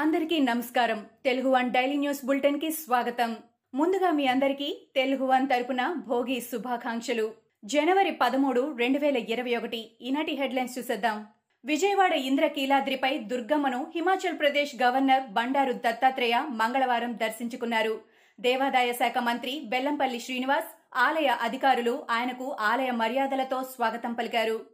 అందరికీ నమస్కారం. Telugu one daily news బులెటిన్కి స్వాగతం. ముందుగా మీ అందరికీ తెలుగు వన్ తరపున భోగి శుభాకాంక్షలు. జనవరి పదమూడు రెండు వేల ఇరవై ఒకటి ఈనాటి హెడ్లైన్స్ చూసేద్దాం. విజయవాడ ఇంద్రకీలాద్రిపై దుర్గమ్మను హిమాచల్ ప్రదేశ్ గవర్నర్ బండారు దత్తాత్రేయ మంగళవారం దర్శించుకున్నారు. దేవాదాయ శాఖ మంత్రి బెల్లంపల్లి శ్రీనివాస్ ఆలయ అధికారులు ఆయనకు ఆలయ మర్యాదలతో స్వాగతం పలికారు.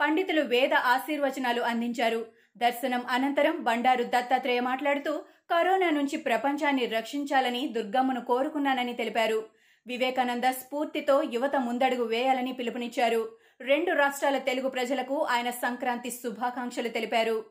పండితులు వేద ఆశీర్వచనాలు అందించారు. దర్శనం అనంతరం బండారు దత్తాత్రేయ మాట్లాడుతూ కరోనా నుంచి ప్రపంచాన్ని రక్షించాలని దుర్గమ్మను కోరుకున్నానని తెలిపారు. వివేకానంద స్ఫూర్తితో యువత ముందడుగు వేయాలని పిలుపునిచ్చారు. రెండు రాష్ట్రాల తెలుగు ప్రజలకు ఆయన సంక్రాంతి శుభాకాంక్షలు తెలిపారు.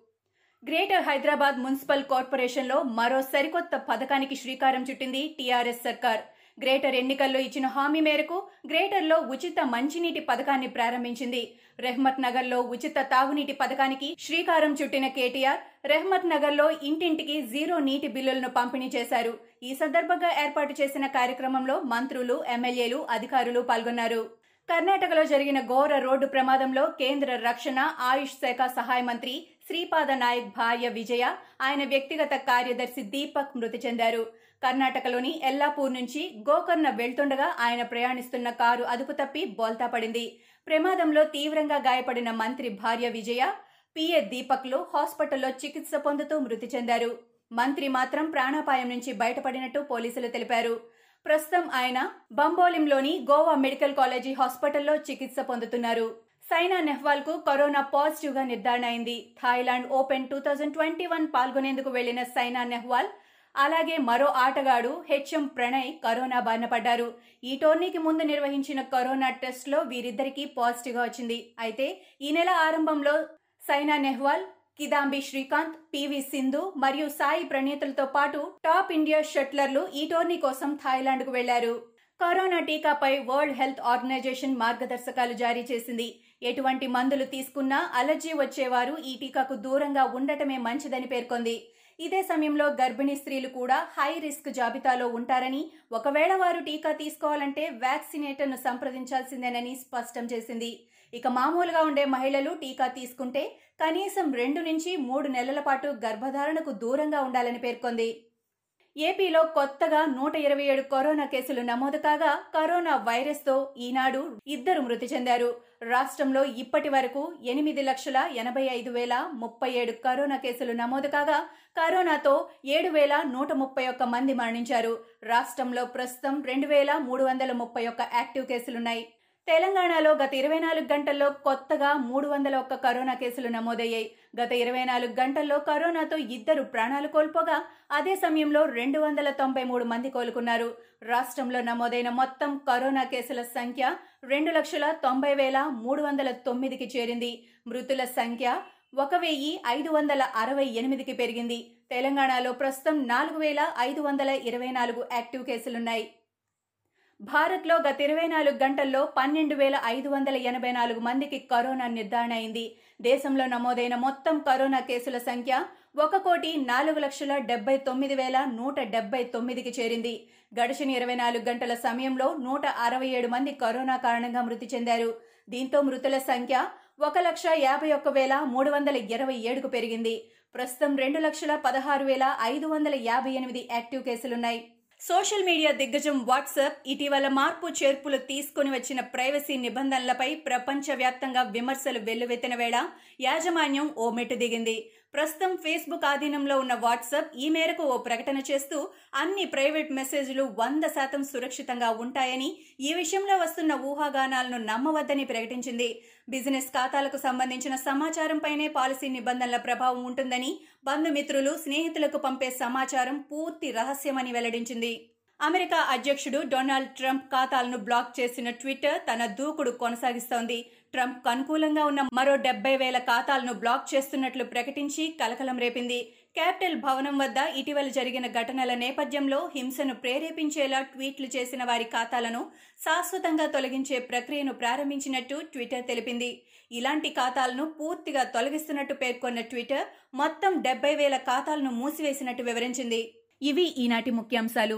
గ్రేటర్ హైదరాబాద్ మున్సిపల్ కార్పొరేషన్లో మరో సరికొత్త పథకానికి శ్రీకారం చుట్టింది టీఆర్ఎస్ సర్కార్. గ్రేటర్ ఎన్నికల్లో ఇచ్చిన హామీ మేరకు గ్రేటర్లో ఉచిత మంచినీటి పథకాన్ని ప్రారంభించింది. రెహ్మత్ నగర్లో ఉచిత తాగునీటి పథకానికి శ్రీకారం చుట్టిన కేటీఆర్ రెహ్మత్ నగర్లో ఇంటింటికి జీరో నీటి బిల్లులను పంపిణీ చేశారు. ఈ సందర్భంగా ఏర్పాటు చేసిన కార్యక్రమంలో మంత్రులు ఎమ్మెల్యేలు అధికారులు పాల్గొన్నారు. కర్ణాటకలో జరిగిన ఘోర రోడ్డు ప్రమాదంలో కేంద్ర రక్షణ ఆయుష్ శాఖ సహాయ మంత్రి శ్రీపాద నాయక్ భార్య విజయ ఆయన వ్యక్తిగత కార్యదర్శి దీపక్ మృతి చెందారు. కర్ణాటకలోని ఎల్లాపూర్ నుంచి గోకర్ణ వెళ్తుండగా ఆయన ప్రయాణిస్తున్న కారు అదుపు తప్పి బోల్తా పడింది. ప్రమాదంలో తీవ్రంగా గాయపడిన మంత్రి భార్య విజయ పిఏ దీపక్లు హాస్పిటల్లో చికిత్స పొందుతూ మృతి చెందారు. మంత్రి మాత్రం ప్రాణాపాయం నుంచి బయటపడినట్టు పోలీసులు తెలిపారు. ప్రస్తుతం ఆయన బంబోలింలోని గోవా మెడికల్ కాలేజీ హాస్పిటల్లో చికిత్స పొందుతున్నారు. సైనా నెహ్వాల్కు కరోనా పాజిటివ్గా నిర్ధారణ అయింది. Thailand open two thousand twenty one పాల్గొనేందుకు వెళ్ళిన సైనా నెహ్వాల్ అలాగే మరో ఆటగాడు హెచ్ఎం ప్రణయ్ కరోనా బారిన పడ్డారు. ఈ టోర్నీకి ముందు నిర్వహించిన కరోనా టెస్ట్లో వీరిద్దరికీ పాజిటివ్గా వచ్చింది. అయితే ఈ నెల ఆరంభంలో సైనా నెహ్వాల్ కిదాంబి శ్రీకాంత్ పివి సింధు మరియు సాయి ప్రణీతులతో పాటు టాప్ ఇండియా షట్లర్లు ఈ టోర్నీ కోసం థాయిలాండ్కు వెళ్ళారు. కరోనా టీకాపై వరల్డ్ హెల్త్ ఆర్గనైజేషన్ మార్గదర్శకాలు జారీ చేసింది. ఎటువంటి మందులు తీసుకున్నా అలర్జీ వచ్చేవారు ఈ టీకాకు దూరంగా ఉండటమే మంచిదని పేర్కొంది. ఇదే సమయంలో గర్భిణీ స్త్రీలు కూడా హై రిస్క్ జాబితాలో ఉంటారని ఒకవేళ వారు టీకా తీసుకోవాలంటే వ్యాక్సినేటర్ను సంప్రదించాల్సిందేనని స్పష్టం చేసింది. ఇక మామూలుగా ఉండే మహిళలు టీకా తీసుకుంటే కనీసం రెండు నుంచి మూడు నెలల పాటు గర్భధారణకు దూరంగా ఉండాలని పేర్కొంది. ఏపీలో కొత్తగా నూట ఇరవై ఏడు కరోనా కేసులు నమోదు కాగా కరోనా వైరస్తో ఈనాడు ఇద్దరు మృతి చెందారు. రాష్ట్రంలో ఇప్పటి వరకు ఎనిమిది లక్షల ఎనభై ఐదు వేల ముప్పై ఏడు కరోనా కేసులు నమోదు కాగా కరోనాతో ఏడు వేల నూట ముప్పై ఒక్క మంది మరణించారు. రాష్ట్రంలో ప్రస్తుతం రెండు వేల మూడు వందల ముప్పై ఒక్క యాక్టివ్ కేసులున్నాయి. తెలంగాణలో గత ఇరవై నాలుగు గంటల్లో కొత్తగా మూడు వందల ఒక్క కరోనా కేసులు నమోదయ్యాయి. గత ఇరవై నాలుగు గంటల్లో కరోనాతో ఇద్దరు ప్రాణాలు కోల్పోగా అదే సమయంలో రెండు వందల తొంభై మూడు మంది కోలుకున్నారు. రాష్ట్రంలో నమోదైన మొత్తం కరోనా కేసుల సంఖ్య రెండు లక్షల తొంభై వేల మూడు వందల తొమ్మిదికి చేరింది. మృతుల సంఖ్య ఒక వెయ్యి ఐదు వందల అరవై ఎనిమిదికి పెరిగింది. తెలంగాణలో ప్రస్తుతం నాలుగు వేల ఐదు వందల ఇరవై నాలుగు యాక్టివ్ కేసులున్నాయి. భారత్లో గత ఇరవై నాలుగు గంటల్లో పన్నెండు వేల ఐదు వందల ఎనభై నాలుగు మందికి కరోనా నిర్ధారణ అయింది. దేశంలో నమోదైన మొత్తం కరోనా కేసుల సంఖ్య ఒక కోటి నాలుగు లక్షల డెబ్బై తొమ్మిది వేల నూట డెబ్బై తొమ్మిదికి చేరింది. గడిచిన ఇరవై నాలుగు గంటల సమయంలో నూట అరవై ఏడు మంది కరోనా కారణంగా మృతి చెందారు. దీంతో మృతుల సంఖ్య ఒక లక్ష యాభై ఒక్క వేల మూడు వందల ఇరవై ఏడుకు పెరిగింది. ప్రస్తుతం రెండు లక్షల పదహారు వేల ఐదు వందల యాభై ఎనిమిది యాక్టివ్ కేసులున్నాయి. సోషల్ మీడియా దిగ్గజం వాట్సాప్ ఇటీవల మార్పు చేర్పులు తీసుకుని వచ్చిన ప్రైవసీ నిబంధనలపై ప్రపంచవ్యాప్తంగా విమర్శలు వెల్లువెత్తిన వేళ యాజమాన్యం ఓ మెట్టు దిగింది. ప్రస్తుతం ఫేస్బుక్ ఆధీనంలో ఉన్న వాట్సాప్ ఈ మేరకు ఓ ప్రకటన చేస్తూ అన్ని ప్రైవేట్ మెసేజ్లు వంద శాతం సురక్షితంగా ఉంటాయని ఈ విషయంలో వస్తున్న ఊహాగానాలను నమ్మవద్దని ప్రకటించింది. బిజినెస్ ఖాతాలకు సంబంధించిన సమాచారంపైనే పాలసీ నిబంధనల ప్రభావం ఉంటుందని బంధుమిత్రులు స్నేహితులకు పంపే సమాచారం పూర్తి రహస్యమని వెల్లడించింది. అమెరికా అధ్యక్షుడు డొనాల్డ్ ట్రంప్ ఖాతాలను బ్లాక్ చేసిన ట్విట్టర్ తన దూకుడు కొనసాగిస్తోంది. ట్రంప్ అనుకూలంగా ఉన్న మరో డెబ్బై వేల ఖాతాలను బ్లాక్ చేస్తున్నట్లు ప్రకటించి కలకలం రేపింది. క్యాపిటల్ భవనం వద్ద ఇటీవల జరిగిన ఘటనల నేపథ్యంలో హింసను ప్రేరేపించేలా ట్వీట్లు చేసిన వారి ఖాతాలను శాశ్వతంగా తొలగించే ప్రక్రియను ప్రారంభించినట్టు ట్విట్టర్ తెలిపింది. ఇలాంటి ఖాతాలను పూర్తిగా తొలగిస్తున్నట్టు పేర్కొన్న ట్విట్టర్ మొత్తం డెబ్బై వేల ఖాతాలను మూసివేసినట్టు వివరించింది. ఇవి ఈనాటి ముఖ్యాంశాలు.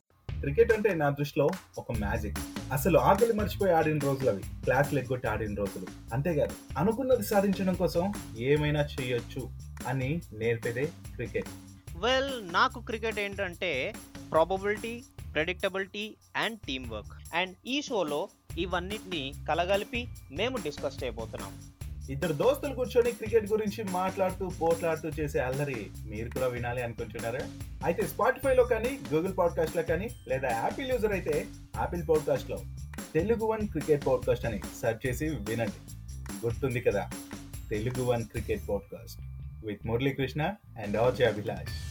క్రికెట్ అంటే నా దృష్టిలో ఒక మ్యాజిక్. అసలు ఆకలి మర్చిపోయి ఆడిన రోజులు అవి. క్లాసులు ఎగ్గొట్టి ఆడిన రోజులు. అంతేకాదు అనుకున్నది సాధించడం కోసం ఏమైనా చేయొచ్చు అని నేర్పేదే క్రికెట్. వెల్ నాకు క్రికెట్ ఏంటంటే probability predictability and team work and ఈ షోలో ఇవన్నిటిని కలగలిపి మేము డిస్కస్ చేయబోతున్నాం. ఇద్దరు దోస్తులు కూర్చొని క్రికెట్ గురించి మాట్లాడుతూ పోట్లాడుతూ చేసే అల్లరి మీరు కూడా వినాలి అనుకుంటున్నారా? అయితే స్పాటిఫైలో కానీ గూగుల్ పాడ్కాస్ట్లో కానీ లేదా యాపిల్ యూజర్ అయితే యాపిల్ పాడ్కాస్ట్లో తెలుగు వన్ క్రికెట్ పాడ్కాస్ట్ అని సెర్చ్ చేసి వినండి. గుర్తుంది కదా? Telugu one cricket podcast with Muralikrishna and RJ Abhilash.